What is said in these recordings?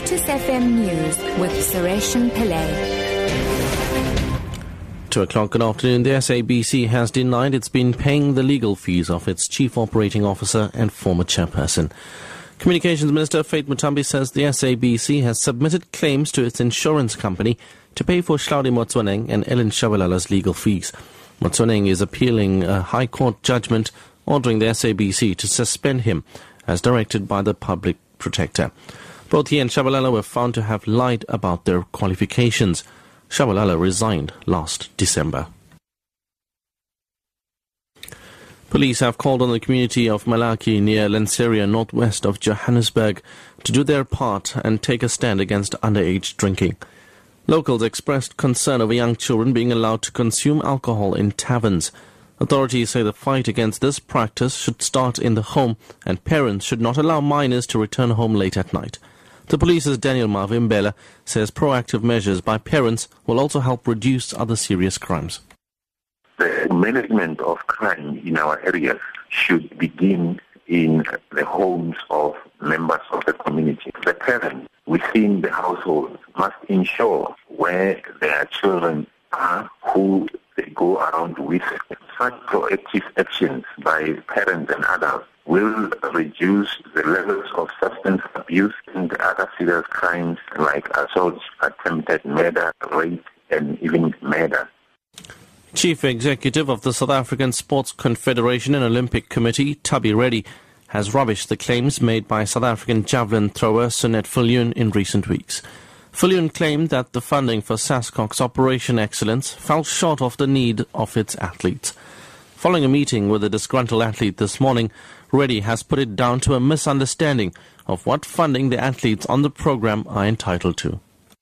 Lotus FM News with Sureshan Pillay. Two o'clock good afternoon. The SABC has denied it's been paying the legal fees of its chief operating officer and former chairperson. Communications Minister Faith Muthambi says the SABC has submitted claims to its insurance company to pay for Hlaudi Motsoeneng and Ellen Tshabalala's legal fees. Motsoeneng is appealing a High Court judgment ordering the SABC to suspend him as directed by the public protector. Both he and Tshabalala were found to have lied about their qualifications. Tshabalala resigned last December. Police have called on the community of Malaki near Lanseria, northwest of Johannesburg, to do their part and take a stand against underage drinking. Locals expressed concern over young children being allowed to consume alcohol in taverns. Authorities say the fight against this practice should start in the home and parents should not allow minors to return home late at night. The police's Daniel Marvin Mavimbela says proactive measures by parents will also help reduce other serious crimes. The management of crime in our areas should begin in the homes of members of the community. The parents within the household must ensure where their children are, who they go around with. Such proactive actions by parents and adults will reduce the levels of substance abuse and other serious crimes like assaults, attempted murder, rape, and even murder. Chief Executive of the South African Sports Confederation and Olympic Committee, Tubby Reddy, has rubbished the claims made by South African javelin thrower Sunette Viljoen in recent weeks. Viljoen claimed that the funding for SASCOC's Operation Excellence fell short of the need of its athletes. Following a meeting with a disgruntled athlete this morning, Reddy has put it down to a misunderstanding of what funding the athletes on the program are entitled to.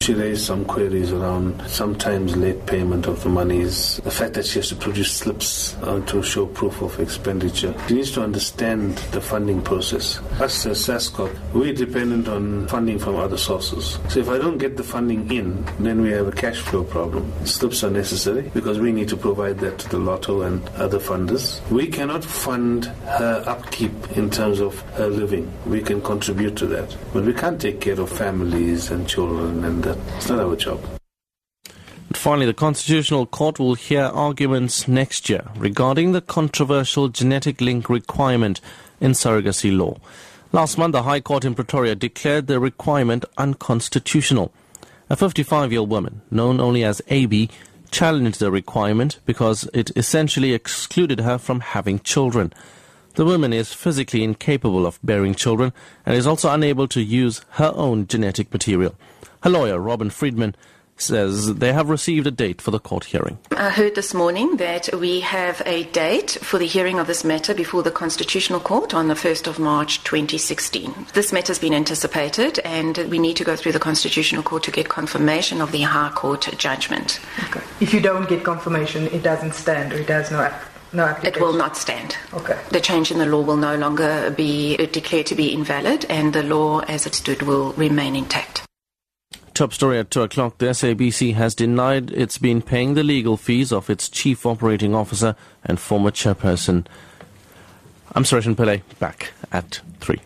She raised some queries around sometimes late payment of the monies, the fact that she has to produce slips uh, to show proof of expenditure. She needs to understand the funding process. As SASCOC, we're dependent on funding from other sources. So if I don't get the funding in, then we have a cash flow problem. Slips are necessary because we need to provide that to the lotto and other funders. We cannot fund her upkeep in terms of her living. We can contribute to that, but we can't take care of families and children and that. It's not our job. And finally, the Constitutional Court will hear arguments next year regarding the controversial genetic link requirement in surrogacy law. Last month, the High Court in Pretoria declared the requirement unconstitutional. A 55 year old woman, known only as AB, challenged the requirement because it essentially excluded her from having children. The woman is physically incapable of bearing children and is also unable to use her own genetic material. Her lawyer, Robynne Friedman, says they have received a date for the court hearing. I heard this morning that we have a date for the hearing of this matter before the Constitutional Court on the 1st of March 2016. This matter has been anticipated and we need to go through the Constitutional Court to get confirmation of the High Court judgment. Okay. If you don't get confirmation, it doesn't stand or it has no no it will not stand. Okay. The change in the law will no longer be declared to be invalid and the law as it stood will remain intact. Top story at 2 o'clock. The SABC has denied it's been paying the legal fees of its chief operating officer and former chairperson. I'm Suresh Pillay, back at 3.